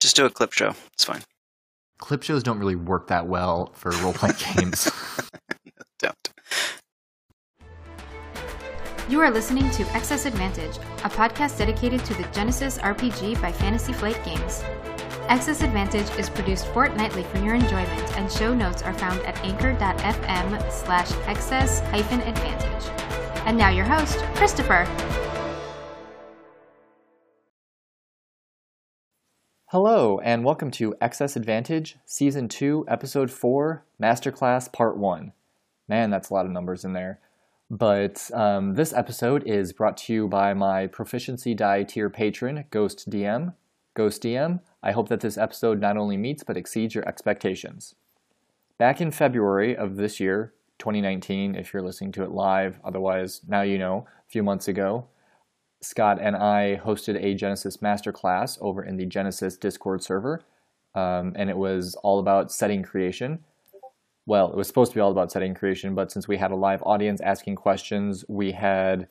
Just do a clip show. It's fine. Clip shows don't really work that well for role playing games. Don't. You are listening to Excess Advantage, a podcast dedicated to the Genesys RPG by Fantasy Flight Games. Excess Advantage is produced fortnightly for your enjoyment, and show notes are found at anchor.fm slash excess hyphen advantage. And now your host, Christopher. Hello, and welcome to Excess Advantage, Season 2, Episode 4, Masterclass Part 1. Man, that's a lot of numbers in there. But um, this episode is brought to you by my Proficiency Die tier patron, Ghost DM. Ghost DM, I hope that this episode not only meets but exceeds your expectations. Back in February of this year, 2019, if you're listening to it live, otherwise, now you know, a few months ago, Scott and I hosted a Genesys masterclass over in the Genesys Discord server, um, and it was all about setting creation. Well, it was supposed to be all about setting creation, but since we had a live audience asking questions, we had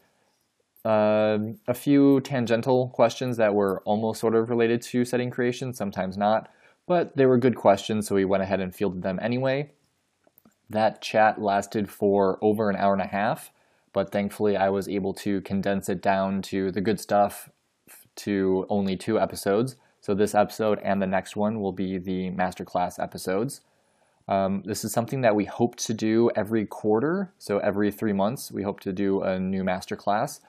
uh, a few tangential questions that were almost sort of related to setting creation, sometimes not, but they were good questions, so we went ahead and fielded them anyway. That chat lasted for over an hour and a half but thankfully I was able to condense it down to the good stuff to only two episodes. So this episode and the next one will be the masterclass episodes. Um, this is something that we hope to do every quarter. So every three months, we hope to do a new masterclass.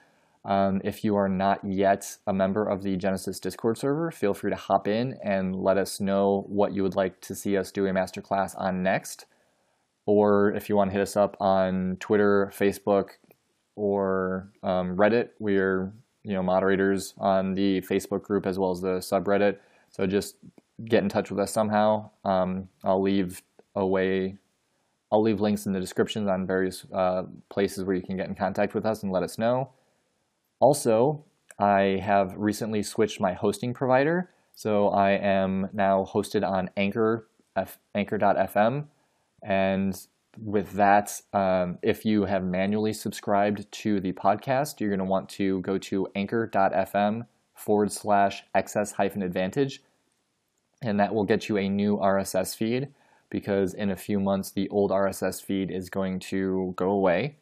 Um, if you are not yet a member of the Genesys Discord server, feel free to hop in and let us know what you would like to see us do a masterclass on next. Or if you want to hit us up on Twitter, Facebook, or um, Reddit. We're you know moderators on the Facebook group as well as the subreddit. So just get in touch with us somehow. Um, I'll leave away. I'll leave links in the descriptions on various uh, places where you can get in contact with us and let us know. Also, I have recently switched my hosting provider, so I am now hosted on Anchor, F, Anchor.fm, and with that, um, if you have manually subscribed to the podcast, you're going to want to go to anchor.fm forward slash excess hyphen advantage, and that will get you a new RSS feed because in a few months the old RSS feed is going to go away.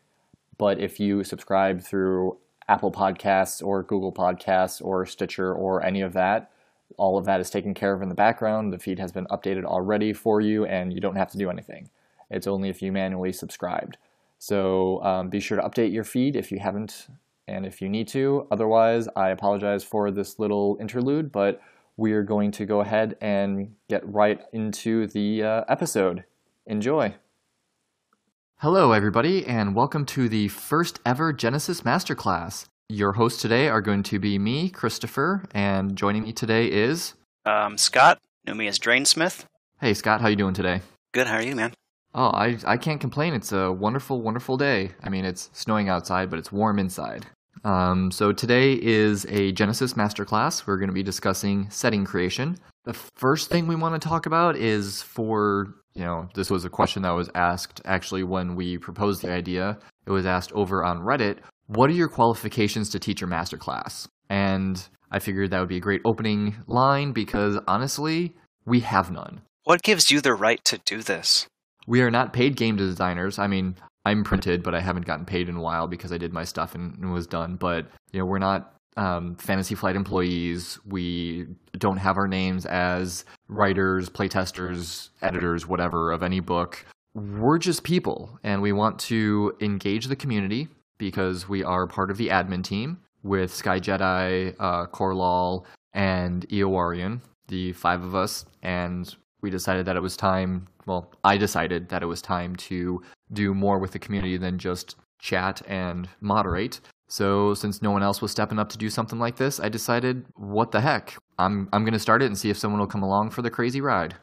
But if you subscribe through Apple Podcasts or Google Podcasts or Stitcher or any of that, all of that is taken care of in the background. The feed has been updated already for you, and you don't have to do anything. It's only if you manually subscribed. So um, be sure to update your feed if you haven't and if you need to. Otherwise, I apologize for this little interlude, but we're going to go ahead and get right into the uh, episode. Enjoy. Hello, everybody, and welcome to the first ever Genesys Masterclass. Your hosts today are going to be me, Christopher, and joining me today is Um, Scott, know me as Drain Smith. Hey, Scott. How you doing today? Good. How are you, man? Oh, I I can't complain. It's a wonderful, wonderful day. I mean, it's snowing outside, but it's warm inside. Um, so today is a Genesys masterclass. We're going to be discussing setting creation. The first thing we want to talk about is for you know this was a question that was asked actually when we proposed the idea. It was asked over on Reddit. What are your qualifications to teach your masterclass? And I figured that would be a great opening line because honestly, we have none. What gives you the right to do this? We are not paid game designers. I mean, I'm printed, but I haven't gotten paid in a while because I did my stuff and, and was done. But you know, we're not um, Fantasy Flight employees. We don't have our names as writers, playtesters, editors, whatever of any book. We're just people, and we want to engage the community because we are part of the admin team with Sky Jedi, uh, Korlal, and Eowarian, the five of us, and we decided that it was time. Well, I decided that it was time to do more with the community than just chat and moderate. So, since no one else was stepping up to do something like this, I decided, what the heck? I'm I'm going to start it and see if someone will come along for the crazy ride.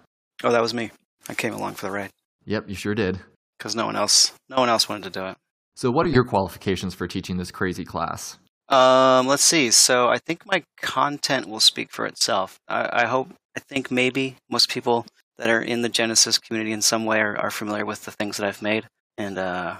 Oh, that was me. I came along for the ride Yep, you sure did. because no one else, no one else wanted to do it. So, what are your qualifications for teaching this crazy class? Um, let's see. So I think my content will speak for itself. I, I hope. I think maybe most people that are in the Genesys community in some way are, are familiar with the things that I've made. And uh,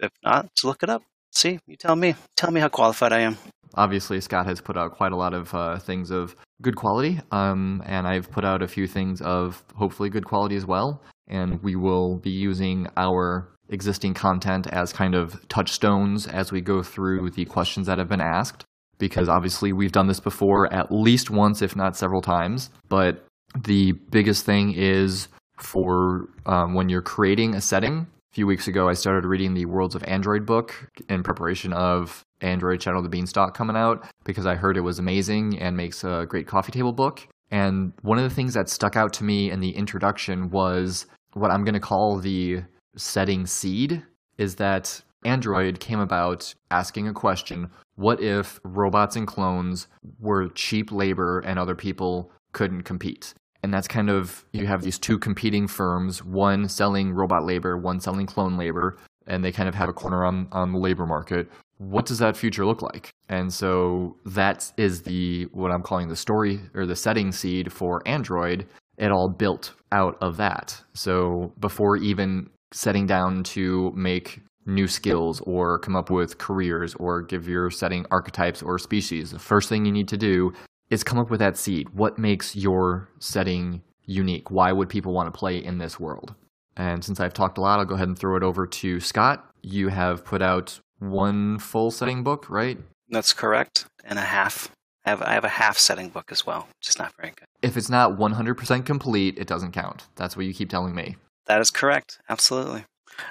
if not, just look it up. See, you tell me. Tell me how qualified I am. Obviously, Scott has put out quite a lot of uh, things of good quality, um, and I've put out a few things of hopefully good quality as well. And we will be using our existing content as kind of touchstones as we go through the questions that have been asked. Because obviously, we've done this before at least once, if not several times. But the biggest thing is for um, when you're creating a setting. A few weeks ago, I started reading the Worlds of Android book in preparation of Android Channel the Beanstalk coming out because I heard it was amazing and makes a great coffee table book. And one of the things that stuck out to me in the introduction was what I'm going to call the setting seed is that Android came about asking a question what if robots and clones were cheap labor and other people couldn't compete? And that's kind of, you have these two competing firms, one selling robot labor, one selling clone labor, and they kind of have a corner on, on the labor market. What does that future look like? And so that is the, what I'm calling the story or the setting seed for Android. It all built out of that. So before even setting down to make new skills or come up with careers or give your setting archetypes or species. The first thing you need to do is come up with that seed. What makes your setting unique? Why would people want to play in this world? And since I've talked a lot, I'll go ahead and throw it over to Scott. You have put out one full setting book, right? That's correct, and a half. I have, I have a half setting book as well, is not very good. If it's not 100% complete, it doesn't count. That's what you keep telling me. That is correct. Absolutely.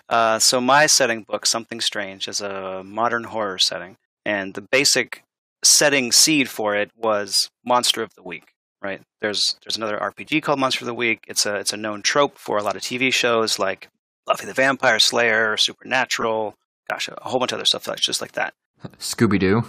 Uh, so my setting book, Something Strange, is a modern horror setting, and the basic setting seed for it was Monster of the Week. Right? There's there's another RPG called Monster of the Week. It's a it's a known trope for a lot of TV shows like Buffy the Vampire Slayer, Supernatural, gosh, a whole bunch of other stuff that's just like that. Scooby Doo.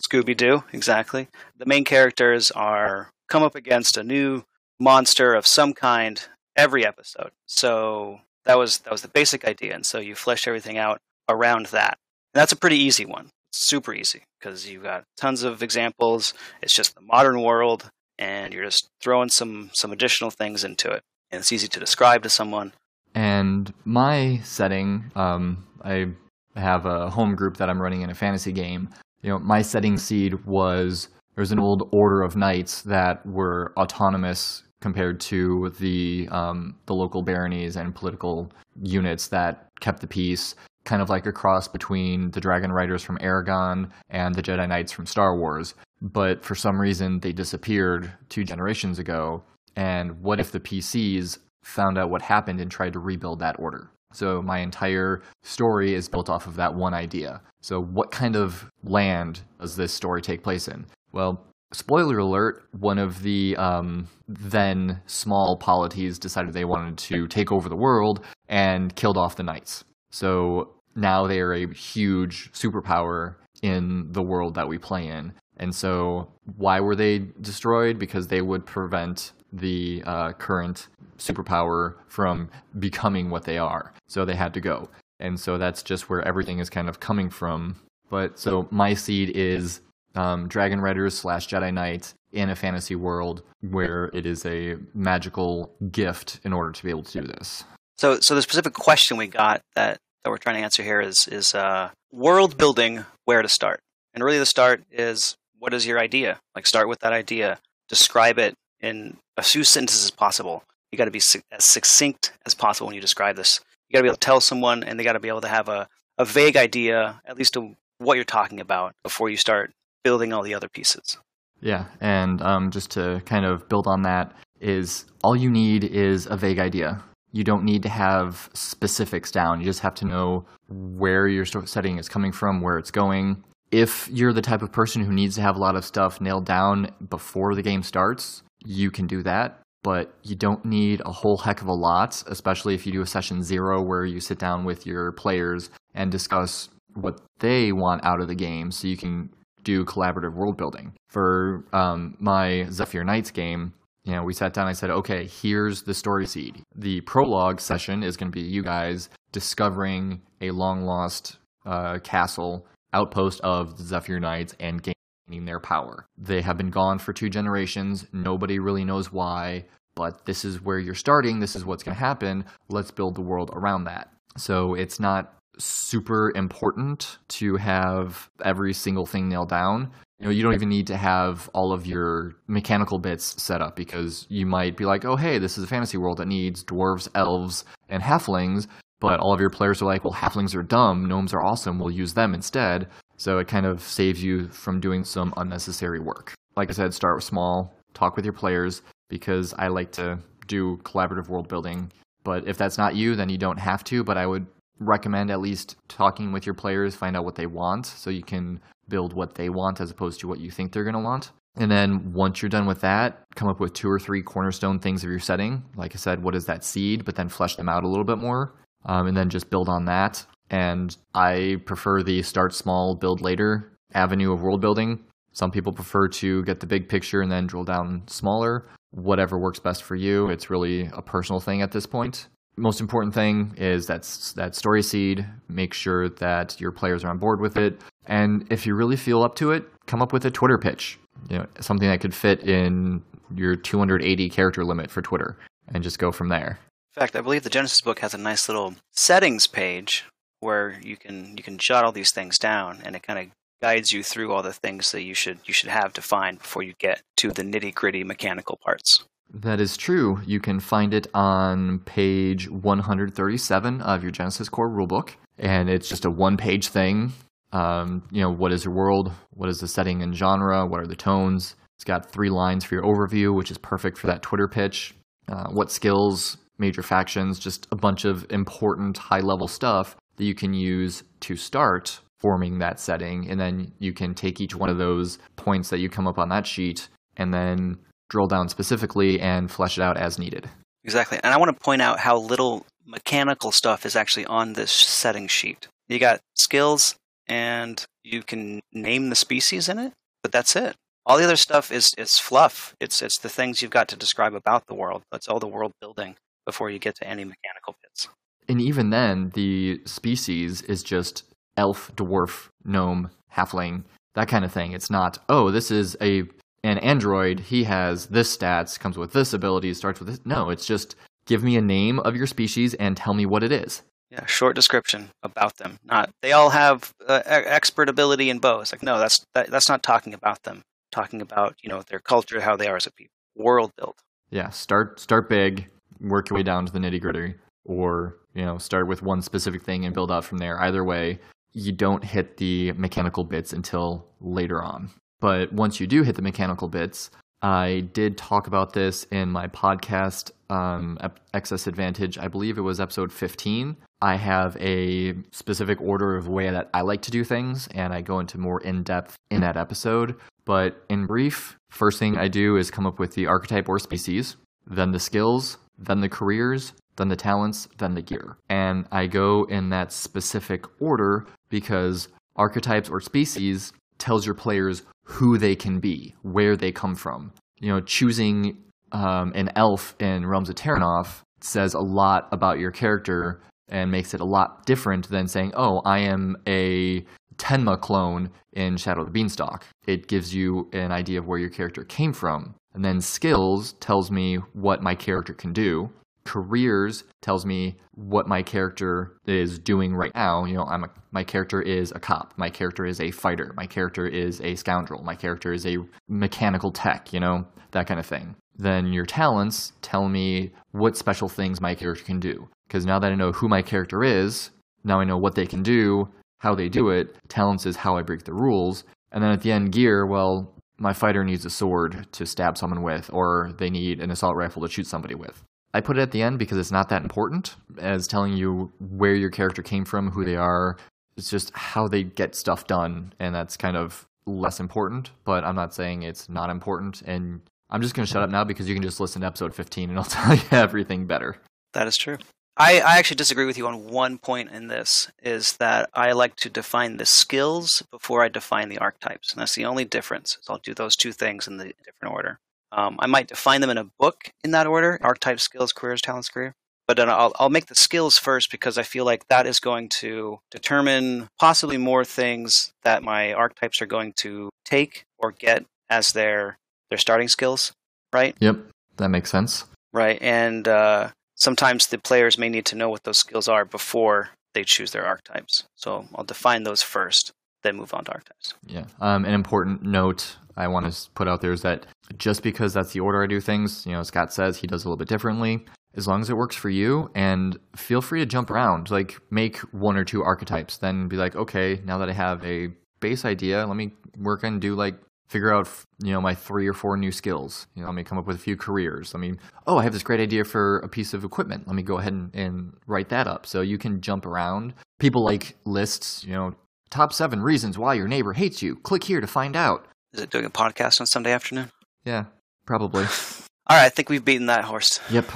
Scooby Doo, exactly. The main characters are come up against a new monster of some kind every episode. So that was that was the basic idea, and so you flesh everything out around that. And that's a pretty easy one. Super easy because you've got tons of examples. It's just the modern world, and you're just throwing some some additional things into it, and it's easy to describe to someone. And my setting, um, I have a home group that I'm running in a fantasy game. You know, my setting seed was there's an old order of knights that were autonomous compared to the um, the local baronies and political units that kept the peace, kind of like a cross between the Dragon Riders from Eragon and the Jedi Knights from Star Wars. But for some reason, they disappeared two generations ago. And what if the PCs found out what happened and tried to rebuild that order? So my entire story is built off of that one idea. So what kind of land does this story take place in? Well, spoiler alert, one of the um, then small polities decided they wanted to take over the world and killed off the knights. So now they are a huge superpower in the world that we play in. And so, why were they destroyed? Because they would prevent the uh, current superpower from becoming what they are. So they had to go. And so that's just where everything is kind of coming from. But so my seed is um, Dragon Riders slash Jedi Knight in a fantasy world where it is a magical gift in order to be able to do this. So, so the specific question we got that, that we're trying to answer here is is uh, world building where to start, and really the start is what is your idea? Like start with that idea, describe it in as few sentences as possible. You got to be as succinct as possible when you describe this. You got to be able to tell someone, and they got to be able to have a, a vague idea, at least of what you're talking about, before you start building all the other pieces. Yeah, and um, just to kind of build on that, is all you need is a vague idea. You don't need to have specifics down. You just have to know where your setting is coming from, where it's going. If you're the type of person who needs to have a lot of stuff nailed down before the game starts, you can do that. But you don't need a whole heck of a lot, especially if you do a session zero where you sit down with your players and discuss what they want out of the game so you can do collaborative world building. For um, my Zephyr Knights game, you know, we sat down. I said, okay, here's the story seed. The prologue session is going to be you guys discovering a long lost uh, castle outpost of the Zephyr Knights and gaining their power. They have been gone for two generations. Nobody really knows why, but this is where you're starting. This is what's going to happen. Let's build the world around that. So it's not super important to have every single thing nailed down. You know, you don't even need to have all of your mechanical bits set up because you might be like, oh, hey, this is a fantasy world that needs dwarves, elves, and halflings. But all of your players are like, well, halflings are dumb, gnomes are awesome, we'll use them instead. So it kind of saves you from doing some unnecessary work. Like I said, start with small, talk with your players because I like to do collaborative world building. But if that's not you, then you don't have to. But I would recommend at least talking with your players, find out what they want so you can build what they want as opposed to what you think they're going to want. And then once you're done with that, come up with two or three cornerstone things of your setting. Like I said, what is that seed? But then flesh them out a little bit more. Um, and then just build on that. And I prefer the start small, build later avenue of world building. Some people prefer to get the big picture and then drill down smaller. Whatever works best for you. It's really a personal thing at this point most important thing is that that story seed. Make sure that your players are on board with it, and if you really feel up to it, come up with a Twitter pitch. You know, something that could fit in your 280 character limit for Twitter, and just go from there. In fact, I believe the Genesys book has a nice little settings page where you can you can jot all these things down, and it kind of guides you through all the things that you should you should have defined before you get to the nitty gritty mechanical parts. That is true. You can find it on page 137 of your Genesys Core rulebook, and it's just a one-page thing. Um, you know, what is your world? What is the setting and genre? What are the tones? It's got three lines for your overview, which is perfect for that Twitter pitch. Uh, what skills, major factions, just a bunch of important high-level stuff that you can use to start forming that setting, and then you can take each one of those points that you come up on that sheet and then drill down specifically and flesh it out as needed. Exactly. And I want to point out how little mechanical stuff is actually on this setting sheet. You got skills and you can name the species in it, but that's it. All the other stuff is is fluff. It's it's the things you've got to describe about the world. That's all the world building before you get to any mechanical bits. And even then, the species is just elf, dwarf, gnome, halfling, that kind of thing. It's not, oh, this is a an android, he has this stats, comes with this ability, starts with this. No, it's just give me a name of your species and tell me what it is. Yeah, short description about them. Not they all have uh, expert ability in bows. Like no, that's that, that's not talking about them. Talking about you know their culture, how they are as a people. World build. Yeah, start start big, work your way down to the nitty gritty, or you know start with one specific thing and build out from there. Either way, you don't hit the mechanical bits until later on. But once you do hit the mechanical bits, I did talk about this in my podcast, um, Excess Advantage. I believe it was episode 15. I have a specific order of way that I like to do things, and I go into more in depth in that episode. But in brief, first thing I do is come up with the archetype or species, then the skills, then the careers, then the talents, then the gear. And I go in that specific order because archetypes or species tells your players who they can be, where they come from. You know, choosing um, an elf in Realms of Terrinoth says a lot about your character and makes it a lot different than saying, oh, I am a Tenma clone in Shadow of the Beanstalk. It gives you an idea of where your character came from. And then skills tells me what my character can do careers tells me what my character is doing right now. You know, I'm a, my character is a cop. My character is a fighter. My character is a scoundrel. My character is a mechanical tech, you know, that kind of thing. Then your talents tell me what special things my character can do. Because now that I know who my character is, now I know what they can do, how they do it. Talents is how I break the rules. And then at the end, gear, well, my fighter needs a sword to stab someone with, or they need an assault rifle to shoot somebody with. I put it at the end because it's not that important as telling you where your character came from, who they are. It's just how they get stuff done, and that's kind of less important. But I'm not saying it's not important. And I'm just going to shut up now because you can just listen to episode 15 and I'll tell you everything better. That is true. I, I actually disagree with you on one point in this is that I like to define the skills before I define the archetypes. And that's the only difference. So I'll do those two things in the different order. Um, I might define them in a book in that order archetype, skills, careers, talents, career. But then I'll, I'll make the skills first because I feel like that is going to determine possibly more things that my archetypes are going to take or get as their their starting skills, right? Yep, that makes sense. Right, and uh, sometimes the players may need to know what those skills are before they choose their archetypes. So I'll define those first. Then move on to archetypes. Yeah. Um, an important note I want to put out there is that just because that's the order I do things, you know, Scott says he does a little bit differently. As long as it works for you, and feel free to jump around, like make one or two archetypes, then be like, okay, now that I have a base idea, let me work and do like figure out you know my three or four new skills you know let me come up with a few careers let me oh i have this great idea for a piece of equipment let me go ahead and, and write that up so you can jump around people like lists you know top seven reasons why your neighbor hates you click here to find out Is it doing a podcast on Sunday afternoon? yeah probably All right, I think we've beaten that horse. yep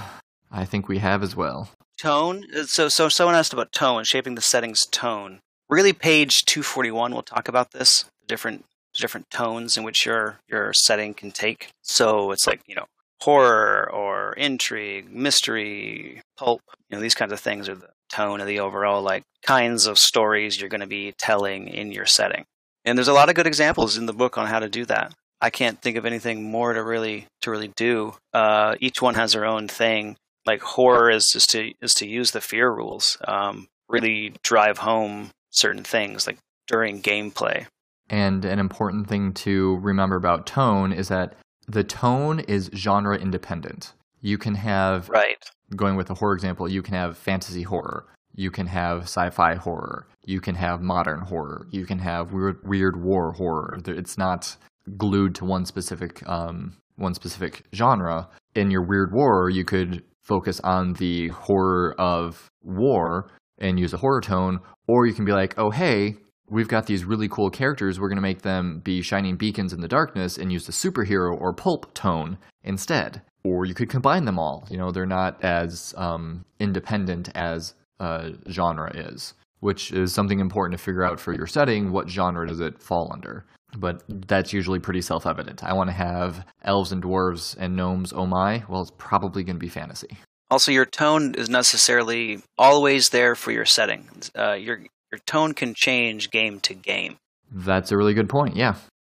i think we have as well Tone. uh, So, so someone asked about tone, shaping the settings tone. Really, page two forty one. We'll talk about this. The different different tones in which your your setting can take. So it's like you know horror or intrigue, mystery, pulp. You know these kinds of things are the tone of the overall like kinds of stories you're going to be telling in your setting. And there's a lot of good examples in the book on how to do that. I can't think of anything more to really to really do. Uh, each one has their own thing. Like horror is just to is to use the fear rules. Um, really drive home certain things like during gameplay. And an important thing to remember about tone is that the tone is genre independent. You can have, Right. going with the horror example, you can have fantasy horror, you can have sci fi horror, you can have modern horror, you can have weird, weird war horror. It's not glued to one specific, um, one specific genre. In your weird war, you could focus on the horror of war and use a horror tone, or you can be like, oh, hey, we've got these really cool characters. We're going to make them be shining beacons in the darkness and use the superhero or pulp tone instead. Or you could combine them all. You know, they're not as um, independent as uh, genre is, which is something important to figure out for your setting. What genre does it fall under? But that's usually pretty self evident. I want to have elves and dwarves and gnomes, oh my. Well, it's probably going to be fantasy. Also, your tone is necessarily always there for your setting. Uh, your your tone can change game to game. That's a really good point. Yeah.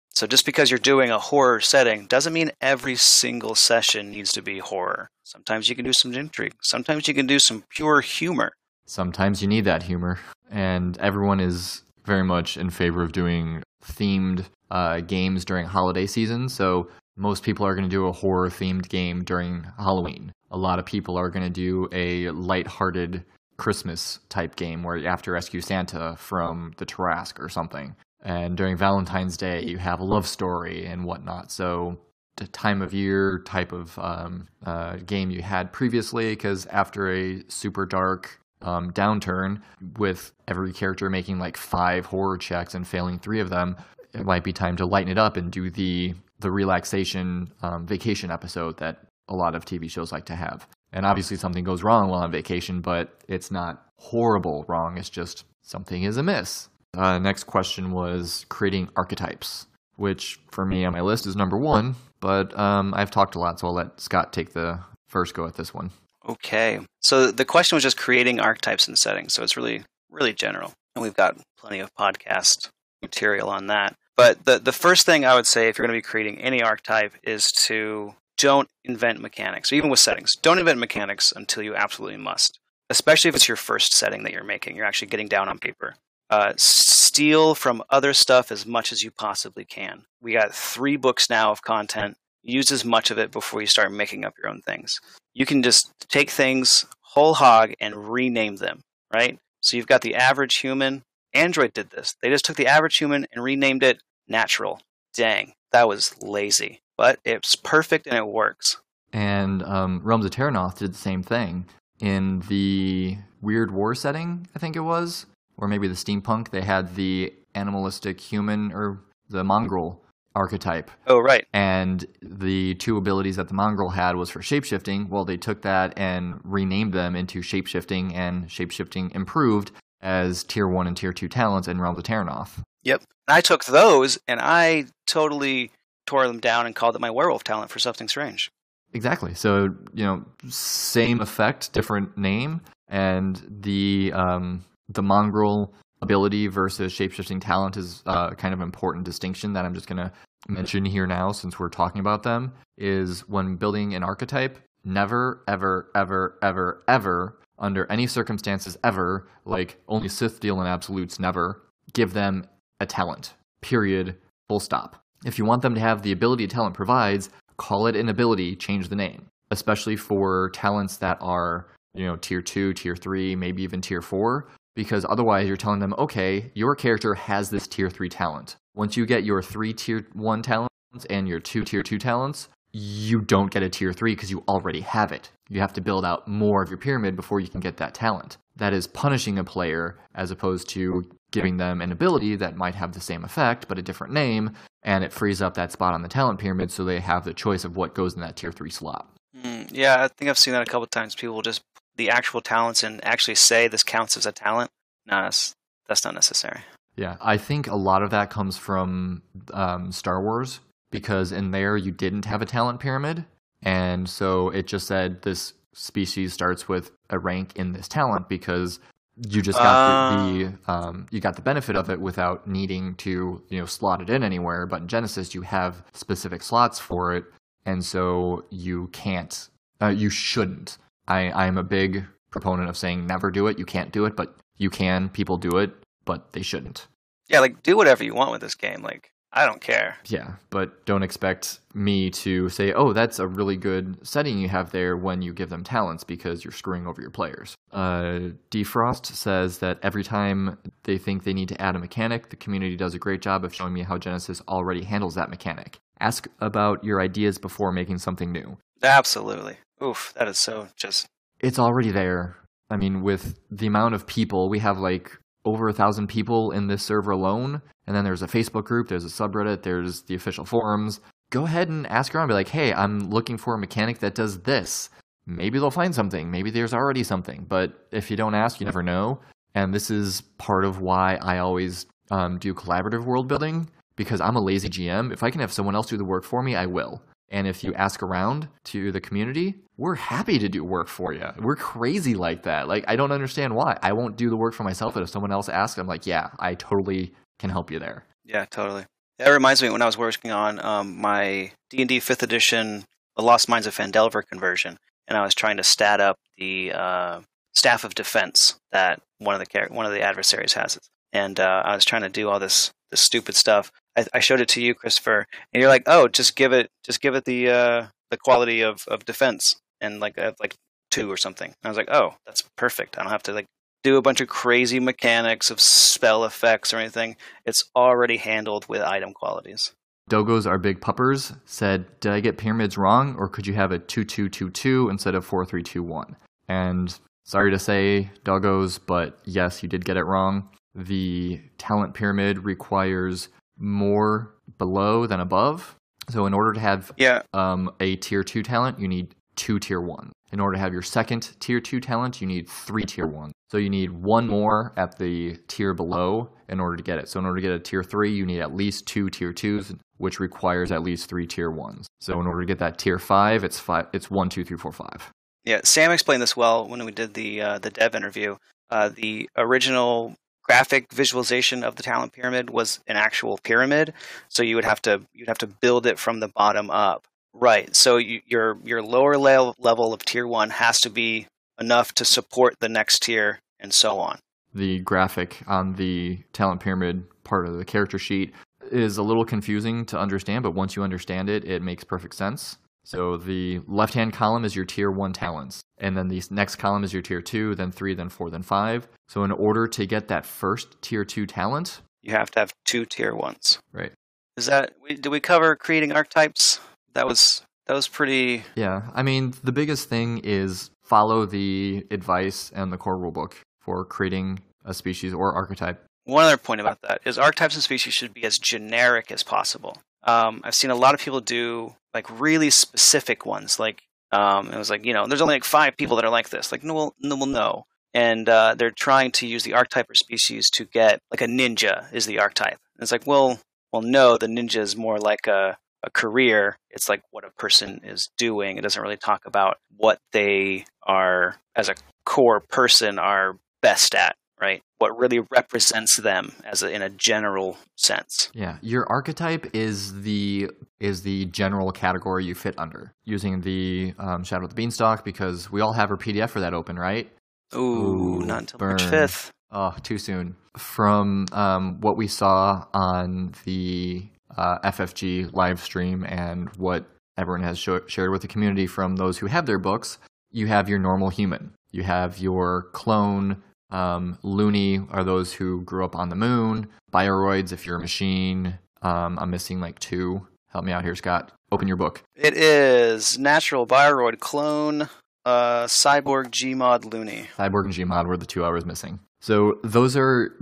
So just because you're doing a horror setting doesn't mean every single session needs to be horror. Sometimes you can do some intrigue. Sometimes you can do some pure humor. Sometimes you need that humor. And everyone is very much in favor of doing themed uh, games during holiday season. So most people are going to do a horror themed game during Halloween. A lot of people are going to do a light-hearted Christmas type game where you have to rescue Santa from the Tarrasque or something. And during Valentine's Day, you have a love story and whatnot. So the time of year type of um, uh, game you had previously, because after a super dark um, downturn with every character making like five horror checks and failing three of them, it might be time to lighten it up and do the the relaxation um, vacation episode that a lot of TV shows like to have. And obviously, something goes wrong while on vacation, but it's not horrible wrong. It's just something is amiss. Uh, next question was creating archetypes, which for me on my list is number one. But um, I've talked a lot, so I'll let Scott take the first go at this one. Okay. So the question was just creating archetypes and settings. So it's really, really general. And we've got plenty of podcast material on that. But the, the first thing I would say if you're going to be creating any archetype is to don't invent mechanics. Even with settings, don't invent mechanics until you absolutely must. Especially if it's your first setting that you're making. You're actually getting down on paper. Uh, steal from other stuff as much as you possibly can. We got three books now of content. Use as much of it before you start making up your own things. You can just take things whole hog and rename them, right? So you've got the average human. Android did this. They just took the average human and renamed it natural. Dang, that was lazy. But it's perfect and it works. And um, Realms of Terrinoth did the same thing in the Weird War setting, I think it was, or maybe the steampunk. They had the animalistic human or the mongrel archetype. Oh, right. And the two abilities that the mongrel had was for shapeshifting. Well, they took that and renamed them into shapeshifting, and shapeshifting improved as tier one and tier two talents in Realms of Terrinoth. Yep. I took those and I totally tore them down and called it my werewolf talent for something strange. Exactly. So you know, same effect, different name, and the um, the mongrel ability versus shapeshifting talent is uh, kind of important distinction that I'm just going to mention here now since we're talking about them. Is when building an archetype, never, ever, ever, ever, ever, under any circumstances ever, like only Sith deal in absolutes, never give them a talent. Period. Full stop. If you want them to have the ability talent provides, call it an ability, change the name. Especially for talents that are, you know, tier two, tier three, maybe even tier four, because otherwise you're telling them, okay, your character has this tier three talent. Once you get your three tier one talents and your two tier two talents, you don't get a tier three because you already have it. You have to build out more of your pyramid before you can get that talent. That is punishing a player as opposed to giving them an ability that might have the same effect but a different name, and it frees up that spot on the talent pyramid so they have the choice of what goes in that tier three slot. Mm, yeah, I think I've seen that a couple times. People just the actual talents and actually say this counts as a talent. No, that's, that's not necessary. Yeah, I think a lot of that comes from um, Star Wars because in there you didn't have a talent pyramid. And so it just said this species starts with a rank in this talent because you just got uh, the, the um, you got the benefit of it without needing to you know slot it in anywhere. But in Genesys, you have specific slots for it, and so you can't, uh, you shouldn't. I I am a big proponent of saying never do it. You can't do it, but you can. People do it, but they shouldn't. Yeah, like do whatever you want with this game. Like I don't care. Yeah, but don't expect me to say, oh, that's a really good setting you have there when you give them talents because you're screwing over your players. Uh, Defrost says that every time they think they need to add a mechanic, the community does a great job of showing me how Genesys already handles that mechanic. Ask about your ideas before making something new. Absolutely. Oof, that is so just. It's already there. I mean, with the amount of people, we have like over a thousand people in this server alone. And then there's a Facebook group, there's a subreddit, there's the official forums. Go ahead and ask around, be like, hey, I'm looking for a mechanic that does this. Maybe they'll find something. Maybe there's already something. But if you don't ask, you never know. And this is part of why I always um, do collaborative world building because I'm a lazy GM. If I can have someone else do the work for me, I will. And if you ask around to the community, we're happy to do work for you. We're crazy like that. Like, I don't understand why. I won't do the work for myself, but if someone else asks, I'm like, yeah, I totally can help you there. Yeah, totally. That reminds me when I was working on um, my D&D 5th edition The Lost Mines of Phandelver conversion, and I was trying to stat up the uh, staff of defense that one of the one of the adversaries has. And uh, I was trying to do all this this stupid stuff, I, I, showed it to you, Christopher, and you're like, "Oh, just give it, just give it the uh, the quality of, of defense and like uh, like two or something." And I was like, "Oh, that's perfect. I don't have to like do a bunch of crazy mechanics of spell effects or anything. It's already handled with item qualities." Dogos are big puppers said, "Did I get pyramids wrong, or could you have a two two two two instead of four three two one?" And sorry to say, Dogos, but yes, you did get it wrong. The talent pyramid requires more below than above. So in order to have yeah. um, a tier two talent, you need two tier one. In order to have your second tier two talent, you need three tier one. So you need one more at the tier below in order to get it. So in order to get a tier three, you need at least two tier twos, which requires at least three tier ones. So in order to get that tier five, it's five. It's one, two, three, four, five. Yeah, Sam explained this well when we did the uh, the dev interview. Uh, the original graphic visualization of the talent pyramid was an actual pyramid so you would have to you'd have to build it from the bottom up. Right so you, your your lower level level of tier 1 has to be enough to support the next tier and so on. The graphic on the talent pyramid part of the character sheet is a little confusing to understand but once you understand it it makes perfect sense so the left hand column is your tier one talents. And then the next column is your tier two, then three, then four, then five. So in order to get that first tier two talent, you have to have two tier ones. Right. Is that did we cover creating archetypes? That was that was pretty Yeah. I mean the biggest thing is follow the advice and the core rulebook for creating a species or archetype. One other point about that is archetypes and species should be as generic as possible. Um, I've seen a lot of people do like really specific ones. Like um, it was like you know, there's only like five people that are like this. Like no, well, no, well, no. And uh, they're trying to use the archetype or species to get like a ninja is the archetype. And it's like, well, well, no, the ninja is more like a a career. It's like what a person is doing. It doesn't really talk about what they are as a core person are best at right? What really represents them as a, in a general sense. Yeah, your archetype is the is the general category you fit under using the um, Shadow of the Beanstalk because we all have our PDF for that open, right? Ooh, Ooh not until burn. March fifth. Oh, too soon. From um, what we saw on the uh, FFG live stream and what everyone has sh- shared with the community from those who have their books, you have your normal human. You have your clone. Um, loony are those who grew up on the moon. Bioroids, if you're a machine. Um, I'm missing like two. Help me out here, Scott. Open your book. It is natural Bioroid clone, uh, cyborg Gmod loony. Cyborg and Gmod were the two I was missing. So those are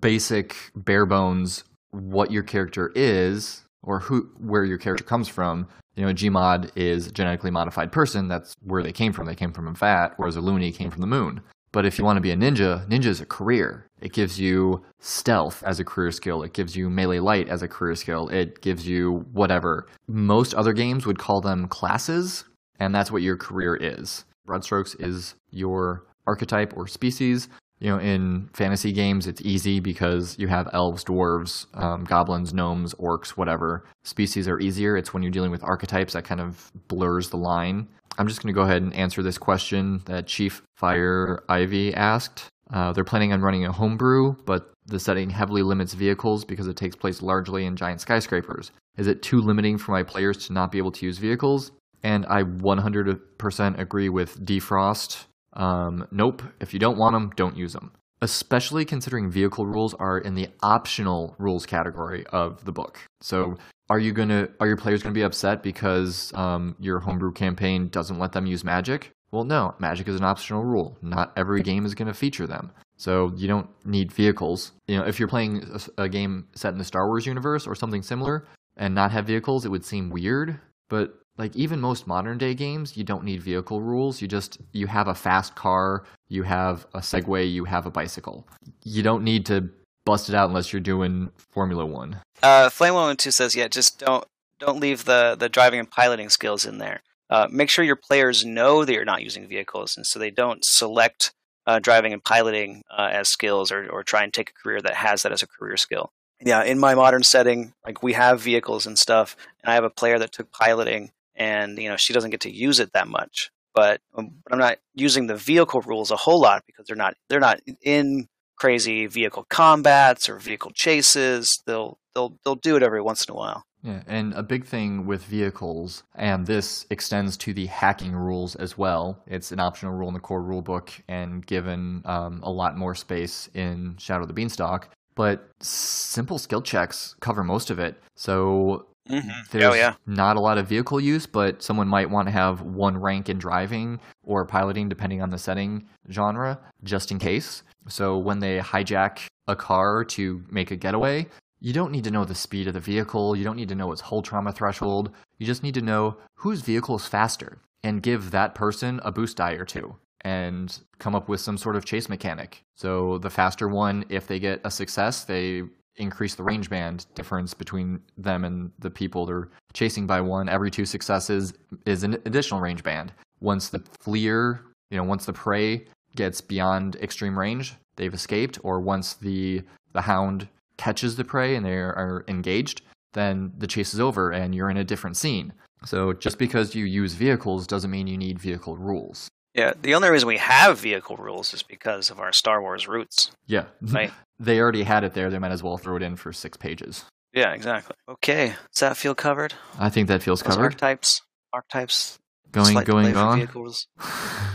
basic, bare bones what your character is or who where your character comes from. You know, a Gmod is a genetically modified person. That's where they came from. They came from a vat, whereas a loony came from the moon. But if you want to be a ninja, ninja is a career. It gives you stealth as a career skill. It gives you melee light as a career skill. It gives you whatever. Most other games would call them classes, and that's what your career is. Broadstrokes is your archetype or species. You know, in fantasy games, it's easy because you have elves, dwarves, um, goblins, gnomes, orcs, whatever. Species are easier. It's when you're dealing with archetypes that kind of blurs the line. I'm just going to go ahead and answer this question that Chief Fire Ivy asked. Uh, they're planning on running a homebrew, but the setting heavily limits vehicles because it takes place largely in giant skyscrapers. Is it too limiting for my players to not be able to use vehicles? And I 100% agree with Defrost. Um, nope, if you don't want them, don't use them. Especially considering vehicle rules are in the optional rules category of the book. So, are you gonna are your players gonna be upset because um, your homebrew campaign doesn't let them use magic? Well, no, magic is an optional rule. Not every game is to feature them. So you don't need vehicles. You know, if you're playing a, a, game set in the Star Wars universe or something similar and not have vehicles, it would seem weird. But like even most modern day games, you don't need vehicle rules. You just you have a fast car, you have a Segway, you have a bicycle. You don't need to bust it out unless you're doing Formula One. Uh, Flame One Two says, yeah, just don't don't leave the the driving and piloting skills in there. Uh, make sure your players know that you're not using vehicles, and so they don't select uh, driving and piloting uh, as skills, or or try and take a career that has that as a career skill. Yeah, in my modern setting, like we have vehicles and stuff, and I have a player that took piloting, and you know she doesn't get to use it that much. But, um, but I'm not using the vehicle rules a whole lot because they're not they're not in crazy vehicle combats or vehicle chases. They'll they'll they'll do it every once in a while. Yeah, and a big thing with vehicles, and this extends to the hacking rules as well. It's an optional rule in the core rulebook and given um, a lot more space in Shadow of the Beanstalk. But simple skill checks cover most of it. So Mm-hmm. there's Oh yeah. not a lot of vehicle use, but someone might want to have one rank in driving or piloting, depending on the setting genre, just in case. So when they hijack a car to make a getaway, you don't need to know the speed of the vehicle. You don't need to know its hull trauma threshold. You just need to know whose vehicle is faster and give that person a boost die or two and come up with some sort of chase mechanic. So the faster one, if they get a success, they increase the range band difference between them and the people they're chasing by one. Every two successes is an additional range band. Once the fleer, you know, once the prey gets beyond extreme range, they've escaped, or once the the hound catches the prey and they are engaged, then the chase is over and you're in a different scene. So just because you use vehicles doesn't mean you need vehicle rules. Yeah, the only reason we have vehicle rules is because of our Star Wars roots. Yeah. Right. they already had it there. They might as well throw it in for six pages. Yeah, exactly. Okay, does that feel covered? I think that feels Those covered. archetypes, archetypes, Going, going delay for on. Vehicles.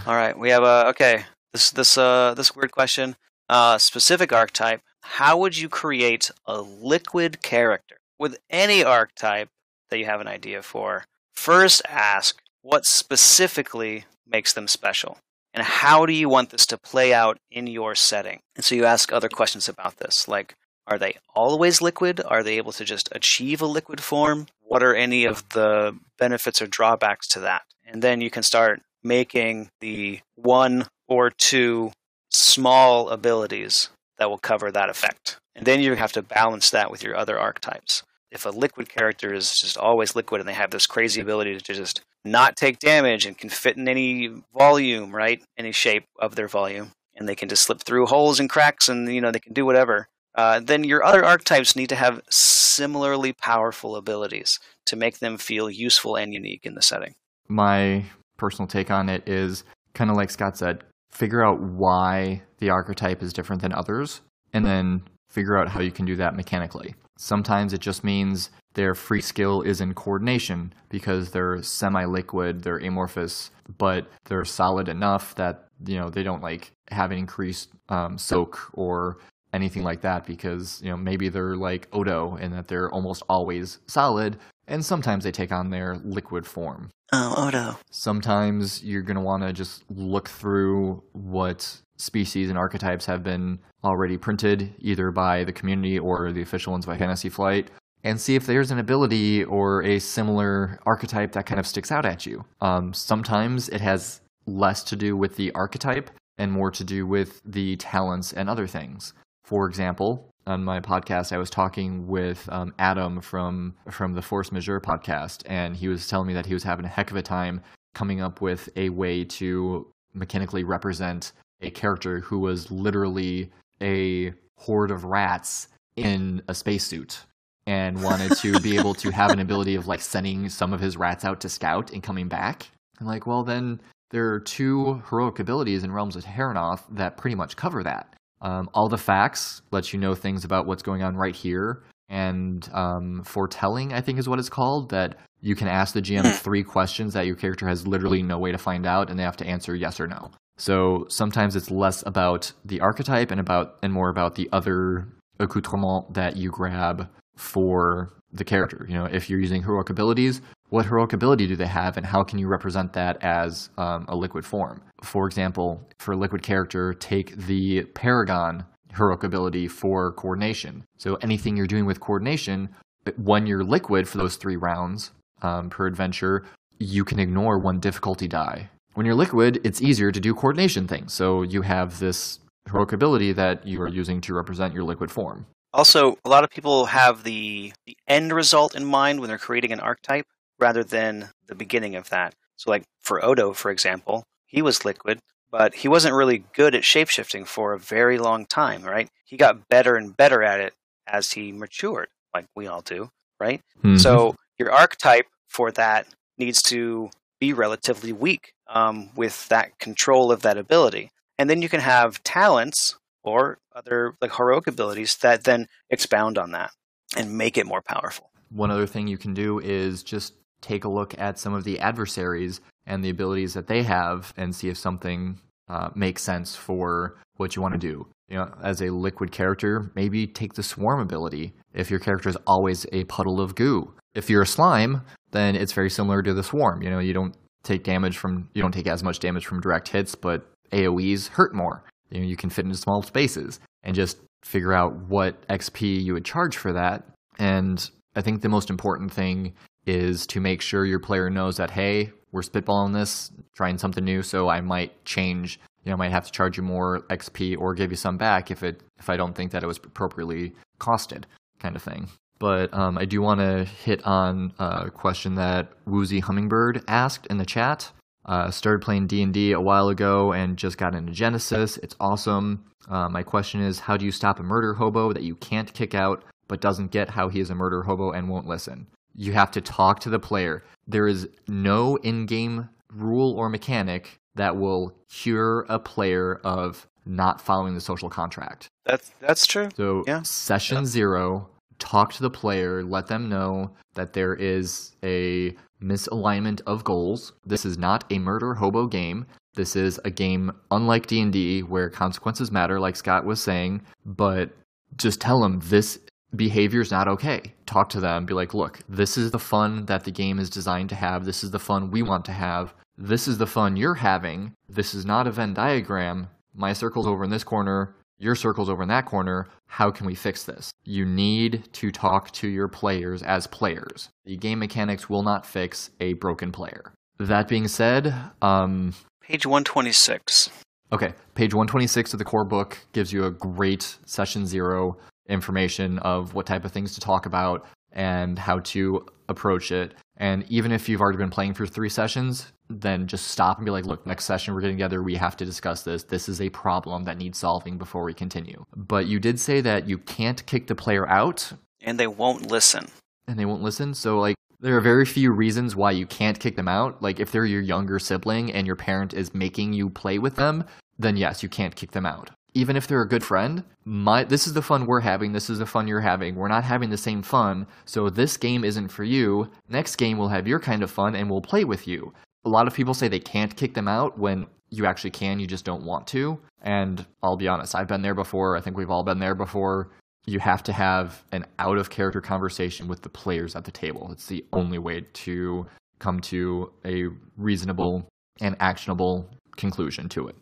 All right, we have a okay. This this uh this weird question. Uh, specific archetype. How would you create a liquid character with any archetype that you have an idea for? First, ask what specifically makes them special, and how do you want this to play out in your setting. And so you ask other questions about this, like are they always liquid? Are they able to just achieve a liquid form? What are any of the benefits or drawbacks to that? And then you can start making the one or two small abilities that will cover that effect. And then you have to balance that with your other archetypes. If a liquid character is just always liquid and they have this crazy ability to just not take damage and can fit in any volume, right? Any shape of their volume, and they can just slip through holes and cracks and you know they can do whatever. Uh, then your other archetypes need to have similarly powerful abilities to make them feel useful and unique in the setting. My personal take on it is kind of like Scott said figure out why the archetype is different than others, and then figure out how you can do that mechanically. Sometimes it just means their free skill is in coordination because they're semi-liquid, they're amorphous, but they're solid enough that you know they don't like have an increased um, soak or anything like that because you know maybe they're like Odo in that they're almost always solid, and sometimes they take on their liquid form. Oh, Odo. Sometimes you're going to want to just look through what species and archetypes have been already printed, either by the community or the official ones by Fantasy Flight, and see if there's an ability or a similar archetype that kind of sticks out at you. Um, sometimes it has less to do with the archetype and more to do with the talents and other things. For example, on my podcast, I was talking with um, Adam from from the Force Majeure podcast, and he was telling me that he was having a heck of a time coming up with a way to mechanically represent a character who was literally a horde of rats in a spacesuit and wanted to be able to have an ability of like sending some of his rats out to scout and coming back. And like, well, then there are two heroic abilities in Realms of Terrinoth that pretty much cover that. Um, all the facts lets you know things about what's going on right here, and um, foretelling, I think, is what it's called. That you can ask the GM three questions that your character has literally no way to find out, and they have to answer yes or no. So sometimes it's less about the archetype and about and more about the other accoutrement that you grab for the character. You know, if you're using heroic abilities, what heroic ability do they have, and how can you represent that as um, a liquid form? For example, for a liquid character, take the Paragon heroic ability for coordination. So anything you're doing with coordination, when you're liquid for those three rounds um, per adventure, you can ignore one difficulty die. When you're liquid, it's easier to do coordination things. So you have this heroic ability that you are using to represent your liquid form. Also, a lot of people have the, the end result in mind when they're creating an archetype rather than the beginning of that. So, like for Odo, for example, he was liquid, but he wasn't really good at shapeshifting for a very long time, right? He got better and better at it as he matured, like we all do, right? Mm-hmm. So, your archetype for that needs to be relatively weak um, with that control of that ability. And then you can have talents or other like heroic abilities that then expound on that and make it more powerful. One other thing you can do is just take a look at some of the adversaries and the abilities that they have and see if something uh, makes sense for what you want to do. You know, as a liquid character, maybe take the swarm ability if your character is always a puddle of goo. If you're a slime, then it's very similar to the swarm. You know, you don't take damage from you don't take as much damage from direct hits, but AoEs hurt more. You know, you can fit into small spaces and just figure out what XP you would charge for that. And I think the most important thing is to make sure your player knows that hey, we're spitballing this, trying something new, so I might change. You know, I might have to charge you more XP or give you some back if it if I don't think that it was appropriately costed, kind of thing. But um, I do want to hit on a question that Woozy Hummingbird asked in the chat. Uh, started playing D&D a while ago and just got into Genesys. It's awesome. Uh, my question is, how do you stop a murder hobo that you can't kick out but doesn't get how he is a murder hobo and won't listen? You have to talk to the player. There is no in-game rule or mechanic that will cure a player of not following the social contract. That's that's true. So Yeah. session Yeah. zero, talk to the player, let them know that there is a misalignment of goals. This is not a murder hobo game. This is a game unlike D&D where consequences matter like Scott was saying, but just tell them this behavior is not okay. Talk to them, be like, "Look, this is the fun that the game is designed to have. This is the fun we want to have. This is the fun you're having. This is not a Venn diagram. My circle's over in this corner, your circle's over in that corner. How can we fix this? You need to talk to your players as players. The game mechanics will not fix a broken player. That being said, um, Page 126. Okay, page 126 of the core book gives you a great session zero information of what type of things to talk about and how to approach it. And even if you've already been playing for three sessions, then just stop and be like, look, next session we're getting together, we have to discuss this. This is a problem that needs solving before we continue. But you did say that you can't kick the player out And they won't listen. and they won't listen. So like there are very few reasons why you can't kick them out. Like if they're your younger sibling and your parent is making you play with them, then yes, you can't kick them out. Even if they're a good friend, my this is the fun we're having, this is the fun you're having. We're not having the same fun, so this game isn't for you. Next game we'll have your kind of fun and we'll play with you. A lot of people say they can't kick them out when you actually can, you just don't want to. And I'll be honest, I've been there before. I think we've all been there before. You have to have an out of character conversation with the players at the table. It's the only way to come to a reasonable and actionable conclusion to it.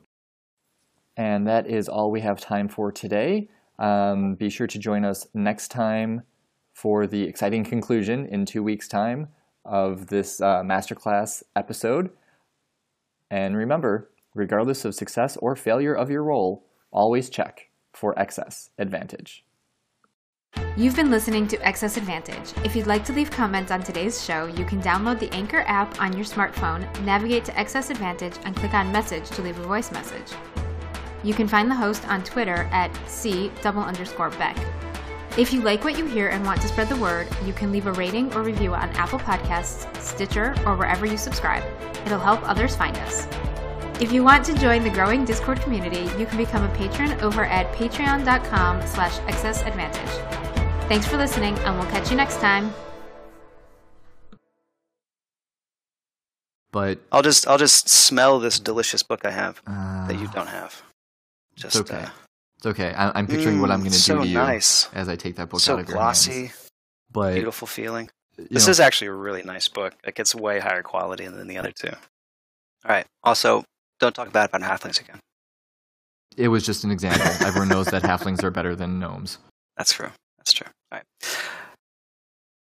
And that is all we have time for today. Um, be sure to join us next time for the exciting conclusion in two weeks' time of this uh, masterclass episode. And remember, regardless of success or failure of your roll, always check for excess advantage. You've been listening to Excess Advantage. If you'd like to leave comments on today's show, you can download the Anchor app on your smartphone, navigate to Excess Advantage, and click on Message to leave a voice message. You can find the host on Twitter at C double underscore Beck. If you like what you hear and want to spread the word, you can leave a rating or review on Apple Podcasts, Stitcher, or wherever you subscribe. It'll help others find us. If you want to join the growing Discord community, you can become a patron over at patreon.com slash excessadvantage. Thanks for listening, and we'll catch you next time. But I'll just I'll just smell this delicious book I have uh, that you don't have. Just It's okay. uh, It's okay. I, I'm picturing what I'm mm, going to so do to you nice. as I take that book so out of your glossy, hands. But beautiful feeling. This know, is actually a really nice book. Like gets way higher quality than the other two. All right. Also, don't talk bad about halflings again. it was just an example. Everyone knows that halflings are better than gnomes. That's true. That's true. All right.